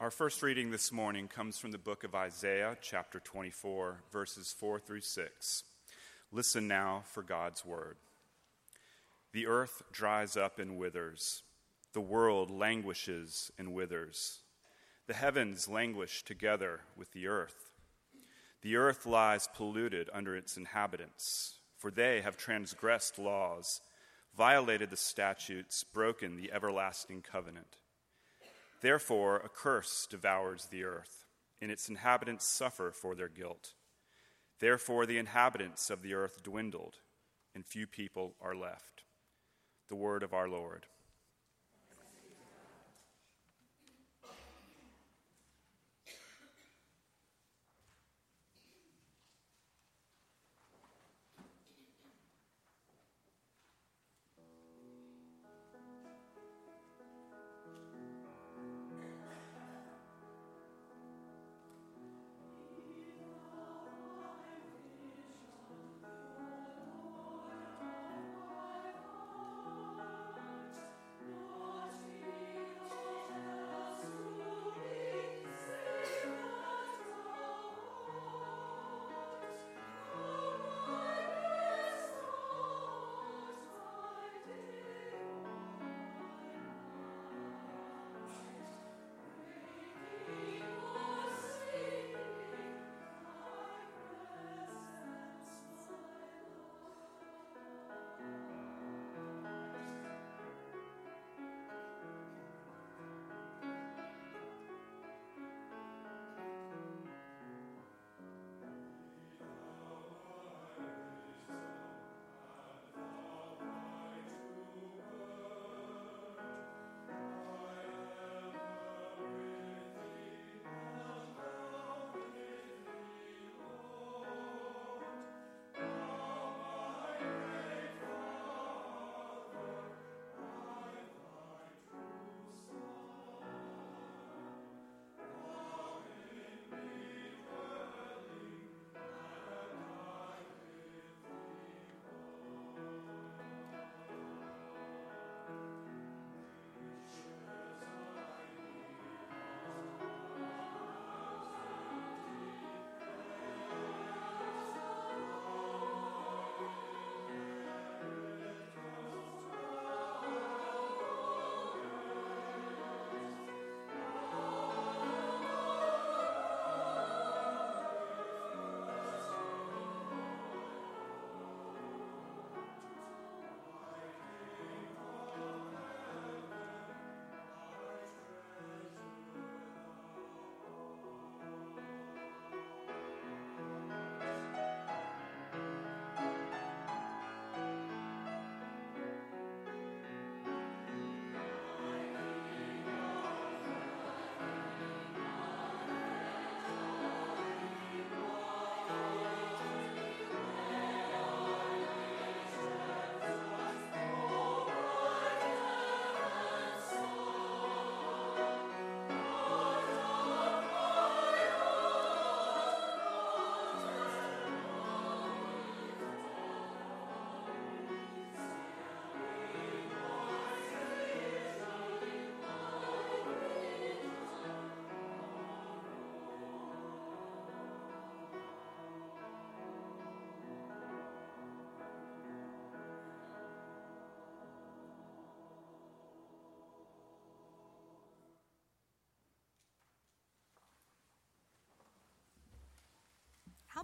Our first reading this morning comes from the book of Isaiah, chapter 24, verses 4 through 6. Listen now for God's word. The earth dries up and withers, the world languishes and withers. The heavens languish together with the earth. The earth lies polluted under its inhabitants, for they have transgressed laws, violated the statutes, broken the everlasting covenant. Therefore, a curse devours the earth, and its inhabitants suffer for their guilt. Therefore, the inhabitants of the earth dwindled, and few people are left. The word of our Lord.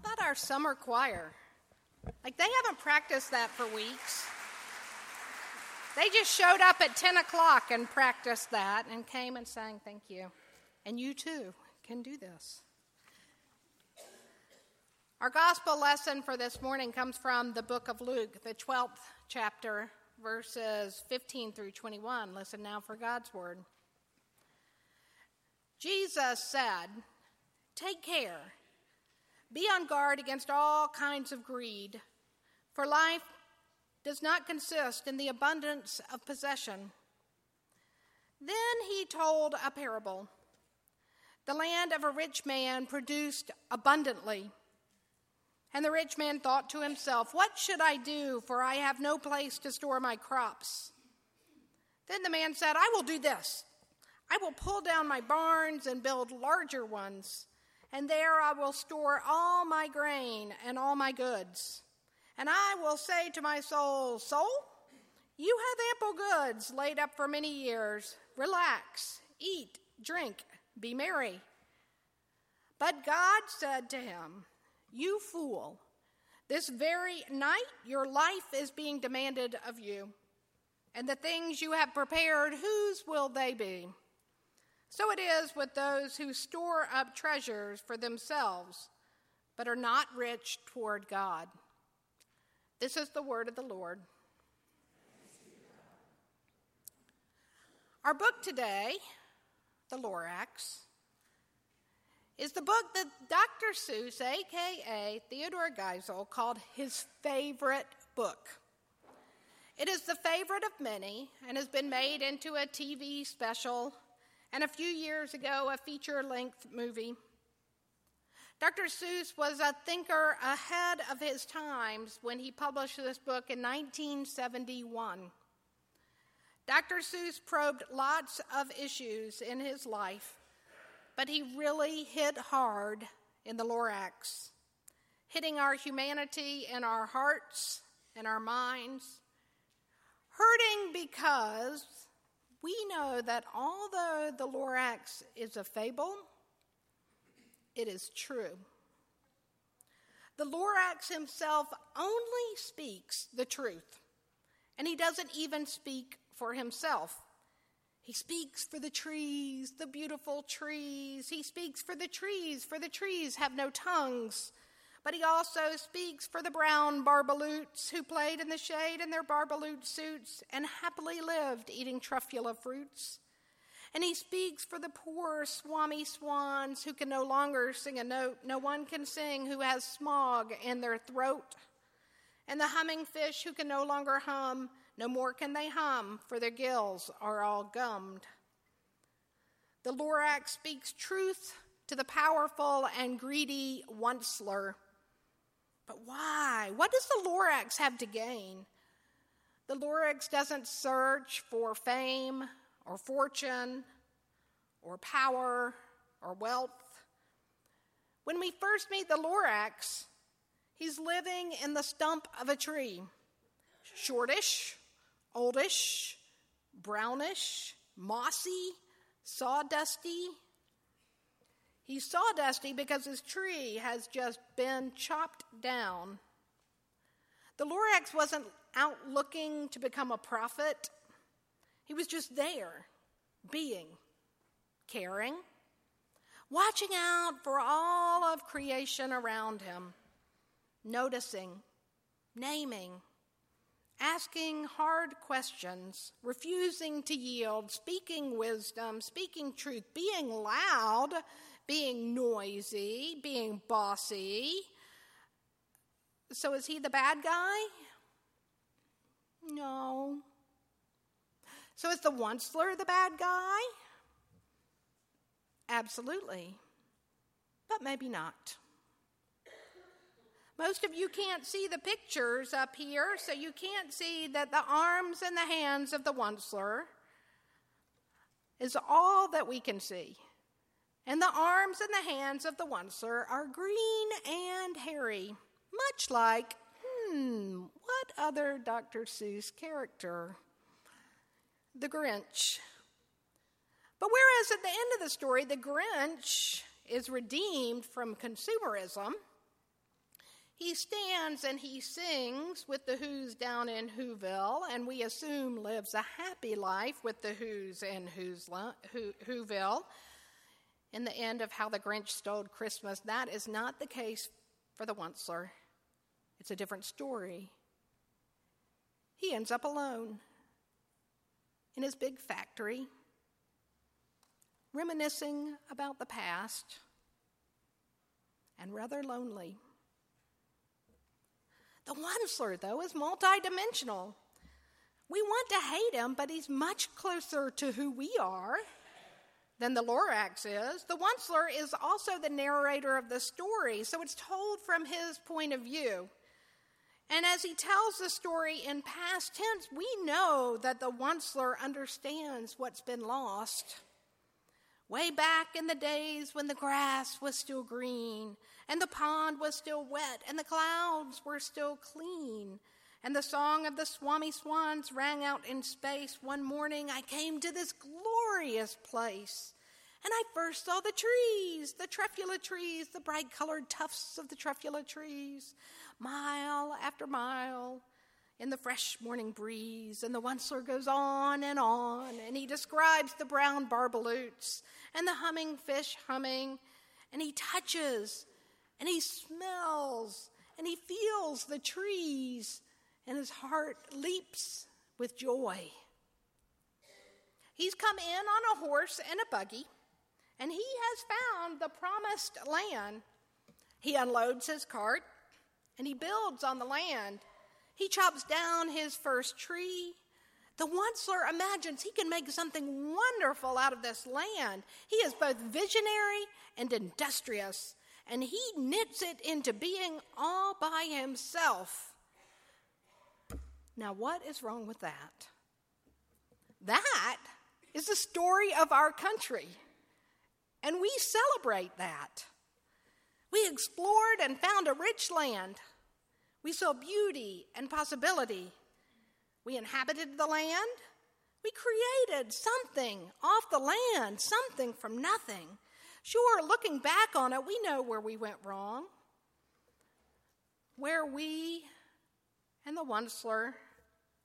About our summer choir? Like, they haven't practiced that for weeks. They just showed up at 10 o'clock and practiced that and came and sang, Thank you. And you too can do this. Our gospel lesson for this morning comes from the book of Luke, the 12th chapter, verses 15 through 21. Listen now for God's word. Jesus said, Take care be on guard against all kinds of greed, for life does not consist in the abundance of possession. Then he told a parable. The land of a rich man produced abundantly. And the rich man thought to himself, What should I do, for I have no place to store my crops? Then the man said, I will do this. I will pull down my barns and build larger ones, and there I will store all my grain and all my goods. And I will say to my soul, Soul, you have ample goods laid up for many years. Relax, eat, drink, be merry. But God said to him, You fool, this very night your life is being demanded of you, and the things you have prepared, whose will they be? So it is with those who store up treasures for themselves, but are not rich toward God. This is the word of the Lord. Our book today, The Lorax, is the book that Dr. Seuss, aka Theodore Geisel, called his favorite book. It is the favorite of many and has been made into a TV special and a few years ago, a feature length movie. Dr. Seuss was a thinker ahead of his times when he published this book in 1971. Dr. Seuss probed lots of issues in his life, but he really hit hard in the Lorax, hitting our humanity in our hearts and our minds, hurting because we know that although the Lorax is a fable, it is true. The Lorax himself only speaks the truth, and he doesn't even speak for himself. He speaks for the trees, the beautiful trees. He speaks for the trees, for the trees have no tongues. But he also speaks for the brown barbaloots who played in the shade in their barbaloot suits and happily lived eating truffula fruits. And he speaks for the poor Swomee-Swans who can no longer sing a note. No one can sing who has smog in their throat. And the humming fish who can no longer hum. No more can they hum, for their gills are all gummed. The Lorax speaks truth to the powerful and greedy onceler but why? What does the Lorax have to gain? The Lorax doesn't search for fame or fortune or power or wealth. When we first meet the Lorax, he's living in the stump of a tree, shortish, oldish, brownish, mossy, sawdusty, He's sawdusty because his tree has just been chopped down. The Lorax wasn't out looking to become a prophet, he was just there, being, caring, watching out for all of creation around him, noticing, naming, asking hard questions, refusing to yield, speaking wisdom, speaking truth, being loud being noisy, being bossy. So is he the bad guy? No. So is the onceler the bad guy? Absolutely. But maybe not. Most of you can't see the pictures up here, so you can't see that the arms and the hands of the onceler is all that we can see. And the arms and the hands of the onceler are green and hairy, much like, hmm, what other Dr. Seuss character? The Grinch. But whereas at the end of the story, the Grinch is redeemed from consumerism, he stands and he sings with the Who's down in Whoville, and we assume lives a happy life with the Who's in Who's, Whoville in the end of how the Grinch stole Christmas. That is not the case for the Onceler. It's a different story. He ends up alone in his big factory, reminiscing about the past and rather lonely. The Onceler, though, is multidimensional. We want to hate him, but he's much closer to who we are than the Lorax is. The Onceler is also the narrator of the story, so it's told from his point of view. And as he tells the story in past tense, we know that the Onceler understands what's been lost. Way back in the days when the grass was still green, and the pond was still wet, and the clouds were still clean, and the song of the Swomee-Swans rang out in space, one morning I came to this glorious place. And I first saw the trees, the truffula trees, the bright colored tufts of the truffula trees, mile after mile in the fresh morning breeze. And the Onceler goes on and on, and he describes the brown barbaloots and the humming fish humming, and he touches and he smells and he feels the trees, and his heart leaps with joy. He's come in on a horse and a buggy, and he has found the promised land. He unloads his cart and he builds on the land. He chops down his first tree. The Onceler imagines he can make something wonderful out of this land. He is both visionary and industrious, and he knits it into being all by himself. Now, what is wrong with that? That is the story of our country, and we celebrate that. We explored and found a rich land. We saw beauty and possibility. We inhabited the land. We created something off the land, something from nothing. Sure, looking back on it, we know where we went wrong. Where we and the Onceler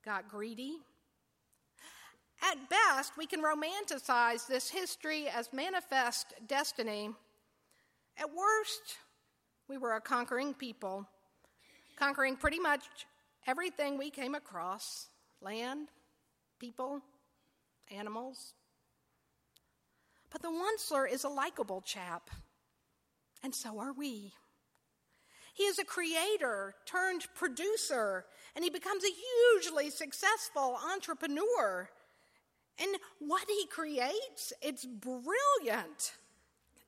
got greedy. At best, we can romanticize this history as manifest destiny. At worst, we were a conquering people, conquering pretty much everything we came across land, people, animals. But the Onceler is a likable chap, and so are we. He is a creator turned producer, and he becomes a hugely successful entrepreneur. And what he creates, it's brilliant.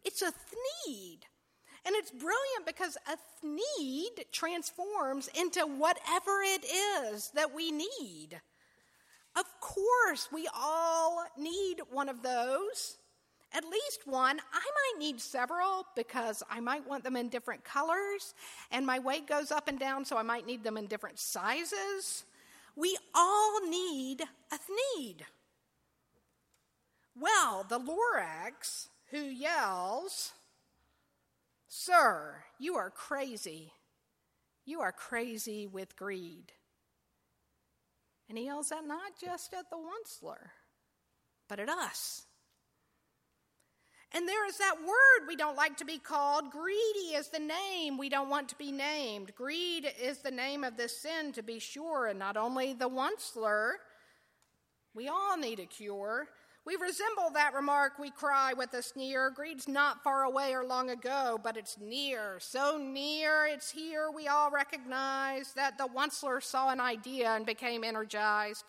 It's a Thneed. And it's brilliant because a Thneed transforms into whatever it is that we need. Of course, we all need one of those. At least one. I might need several because I might want them in different colors, and my weight goes up and down, so I might need them in different sizes. We all need a need. Well, the Lorax who yells, Sir, you are crazy. You are crazy with greed. And he yells that not just at the Onceler, but at us. And there is that word we don't like to be called. Greedy is the name we don't want to be named. Greed is the name of this sin, to be sure, and not only the Onceler. We all need a cure. We resemble that remark we cry with a sneer. Greed's not far away or long ago, but it's near. So near, it's here. We all recognize that the Onceler saw an idea and became energized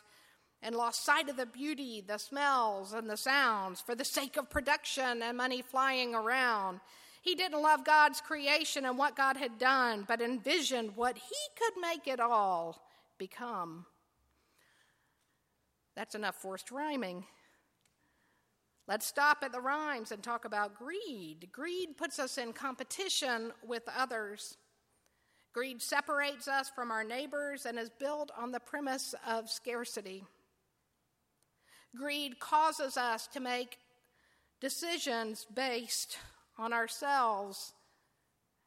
and lost sight of the beauty, the smells, and the sounds for the sake of production and money flying around. He didn't love God's creation and what God had done, but envisioned what he could make it all become. That's enough forced rhyming. Let's stop at the rhymes and talk about greed. Greed puts us in competition with others. Greed separates us from our neighbors and is built on the premise of scarcity. Greed causes us to make decisions based on ourselves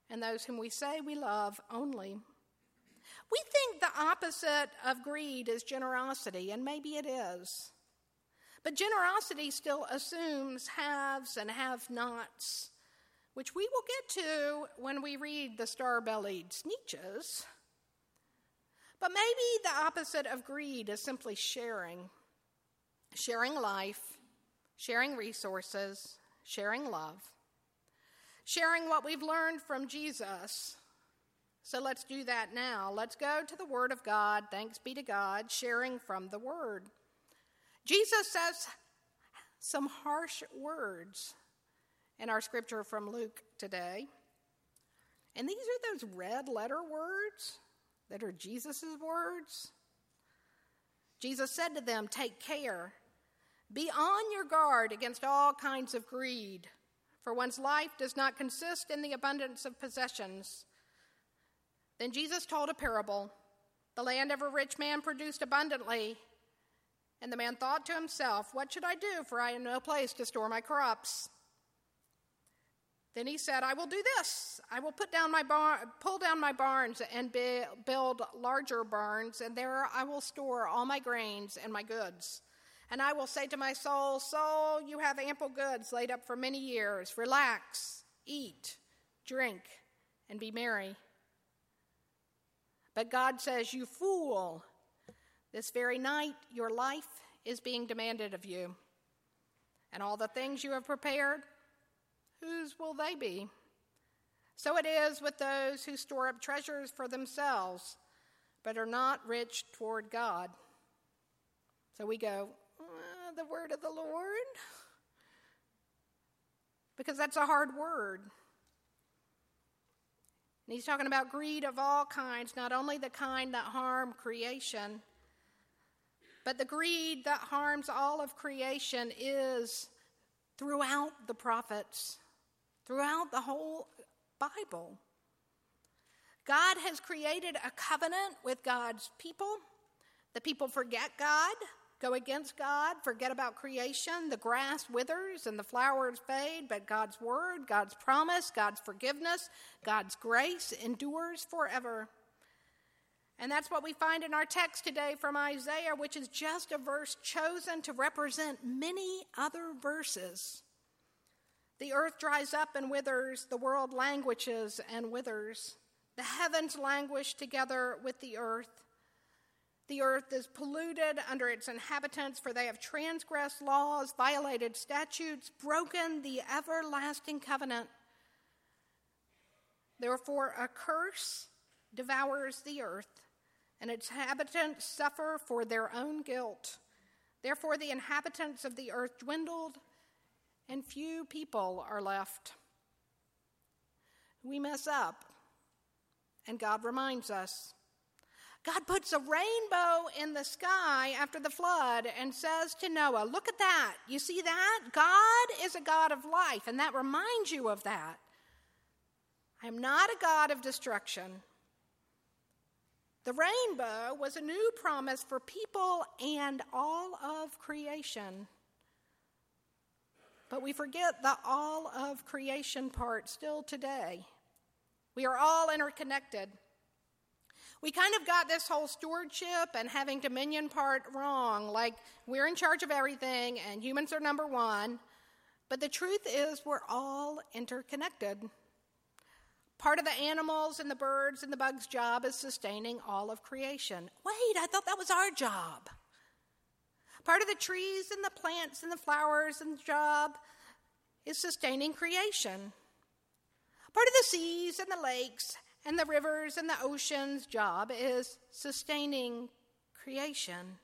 and those whom we say we love only. We think the opposite of greed is generosity, and maybe it is. But generosity still assumes haves and have nots, which we will get to when we read the star bellied Sneetches. But maybe the opposite of greed is simply sharing sharing life, sharing resources, sharing love, sharing what we've learned from Jesus. So let's do that now. Let's go to the Word of God. Thanks be to God, sharing from the Word. Jesus says some harsh words in our scripture from Luke today. And these are those red letter words that are Jesus' words. Jesus said to them, Take care. Be on your guard against all kinds of greed, for one's life does not consist in the abundance of possessions. Then Jesus told a parable The land of a rich man produced abundantly. And the man thought to himself, What should I do? For I have no place to store my crops. Then he said, I will do this. I will put down my bar- pull down my barns and be- build larger barns, and there I will store all my grains and my goods. And I will say to my soul, Soul, you have ample goods laid up for many years. Relax, eat, drink, and be merry. But God says, You fool, this very night your life is being demanded of you. And all the things you have prepared, whose will they be? So it is with those who store up treasures for themselves, but are not rich toward God. So we go, the word of the Lord? Because that's a hard word. And he's talking about greed of all kinds, not only the kind that harm creation, but the greed that harms all of creation is throughout the prophets, throughout the whole Bible. God has created a covenant with God's people. The people forget God go against God, forget about creation. The grass withers and the flowers fade, but God's word, God's promise, God's forgiveness, God's grace endures forever. And that's what we find in our text today from Isaiah, which is just a verse chosen to represent many other verses. The earth dries up and withers, the world languishes and withers. The heavens languish together with the earth. The earth is polluted under its inhabitants, for they have transgressed laws, violated statutes, broken the everlasting covenant. Therefore, a curse devours the earth, and its inhabitants suffer for their own guilt. Therefore, the inhabitants of the earth dwindled, and few people are left. We mess up, and God reminds us. God puts a rainbow in the sky after the flood and says to Noah, Look at that. You see that? God is a God of life, and that reminds you of that. I am not a God of destruction. The rainbow was a new promise for people and all of creation. But we forget the all of creation part still today. We are all interconnected. We kind of got this whole stewardship and having dominion part wrong. Like, we're in charge of everything and humans are number one. But the truth is, we're all interconnected. Part of the animals and the birds and the bugs' job is sustaining all of creation. Wait, I thought that was our job. Part of the trees and the plants and the flowers and the job is sustaining creation. Part of the seas and the lakes and the rivers and the oceans' job is sustaining creation.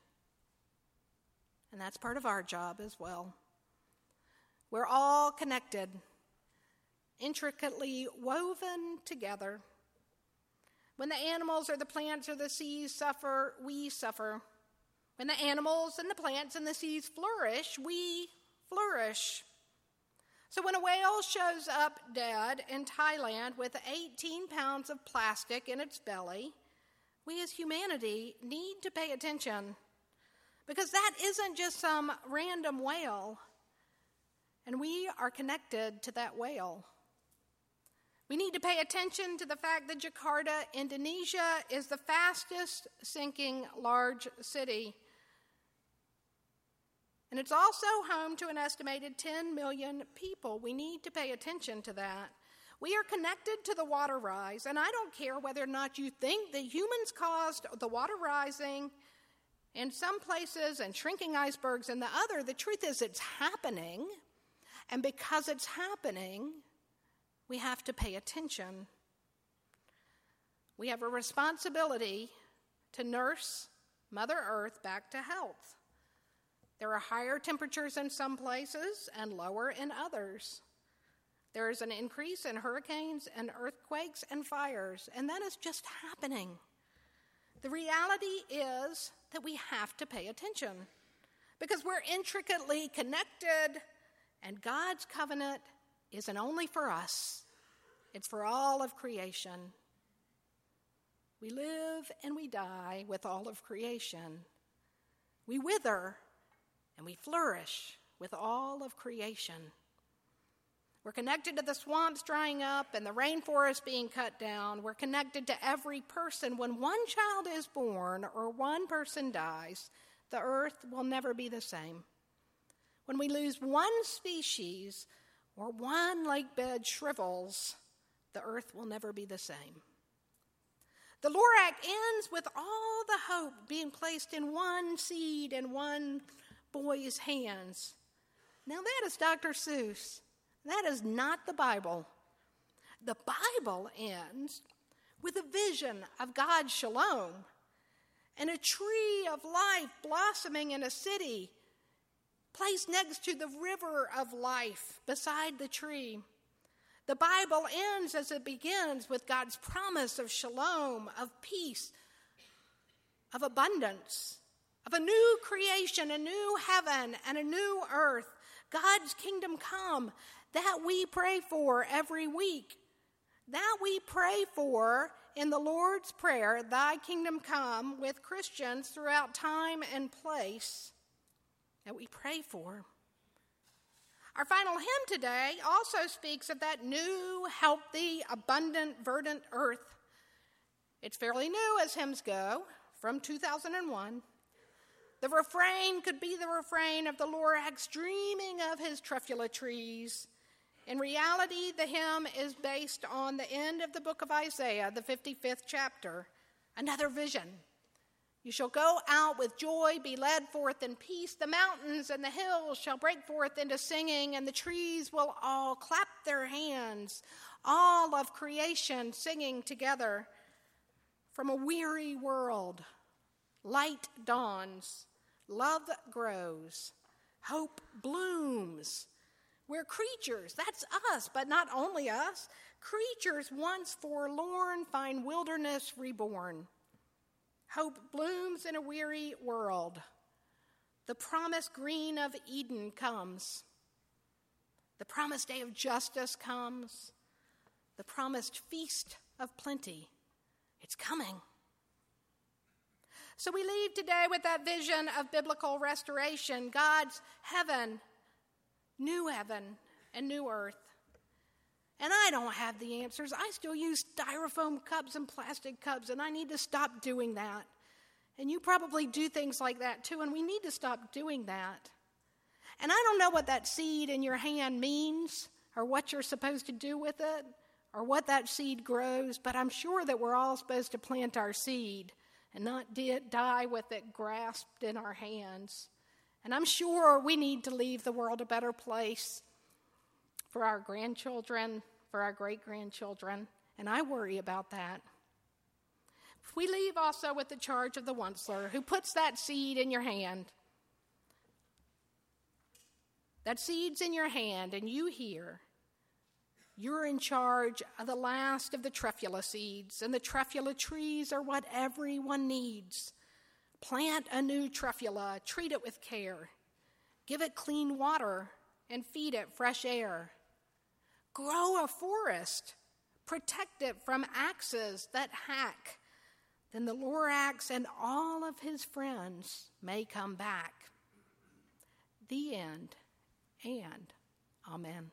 And that's part of our job as well. We're all connected, intricately woven together. When the animals or the plants or the seas suffer, we suffer. When the animals and the plants and the seas flourish, we flourish. So when a whale shows up dead in Thailand with 18 pounds of plastic in its belly, we as humanity need to pay attention because that isn't just some random whale, and we are connected to that whale. We need to pay attention to the fact that Jakarta, Indonesia, is the fastest sinking large city and it's also home to an estimated 10 million people. We need to pay attention to that. We are connected to the water rise, and I don't care whether or not you think that humans caused the water rising in some places and shrinking icebergs in the other. The truth is, it's happening. And because it's happening, we have to pay attention. We have a responsibility to nurse Mother Earth back to health. There are higher temperatures in some places and lower in others. There is an increase in hurricanes and earthquakes and fires, and that is just happening. The reality is that we have to pay attention because we're intricately connected, and God's covenant isn't only for us, it's for all of creation. We live and we die with all of creation. We wither and we flourish with all of creation. We're connected to the swamps drying up and the rainforest being cut down. We're connected to every person. When one child is born or one person dies, the earth will never be the same. When we lose one species or one lake bed shrivels, the earth will never be the same. The Lorax ends with all the hope being placed in one seed and one boy's hands. Now, that is Dr. Seuss. That is not the Bible. The Bible ends with a vision of God's shalom and a tree of life blossoming in a city placed next to the river of life beside the tree. The Bible ends as it begins with God's promise of shalom, of peace, of abundance, of a new creation, a new heaven, and a new earth. God's kingdom come that we pray for every week. That we pray for in the Lord's Prayer, Thy kingdom come, with Christians throughout time and place that we pray for. Our final hymn today also speaks of that new, healthy, abundant, verdant earth. It's fairly new as hymns go, from 2001. The refrain could be the refrain of the Lorax dreaming of his truffula trees. In reality, the hymn is based on the end of the book of Isaiah, the 55th chapter, another vision you shall go out with joy, be led forth in peace. The mountains and the hills shall break forth into singing, and the trees will all clap their hands, all of creation singing together. From a weary world, light dawns, love grows, hope blooms. We're creatures, that's us, but not only us. Creatures once forlorn find wilderness reborn. Hope blooms in a weary world. The promised green of Eden comes. The promised day of justice comes. The promised feast of plenty. It's coming. So we leave today with that vision of biblical restoration God's heaven, new heaven, and new earth. And I don't have the answers. I still use styrofoam cups and plastic cups, and I need to stop doing that. And you probably do things like that too, and we need to stop doing that. And I don't know what that seed in your hand means, or what you're supposed to do with it, or what that seed grows, but I'm sure that we're all supposed to plant our seed and not die with it grasped in our hands. And I'm sure we need to leave the world a better place for our grandchildren, for our great grandchildren, and I worry about that. We leave also with the charge of the onceler who puts that seed in your hand. That seed's in your hand, and you hear. You're in charge of the last of the truffula seeds, and the truffula trees are what everyone needs. Plant a new truffula, treat it with care, give it clean water, and feed it fresh air. Grow a forest, protect it from axes that hack. Then the Lorax and all of his friends may come back. The end, and Amen.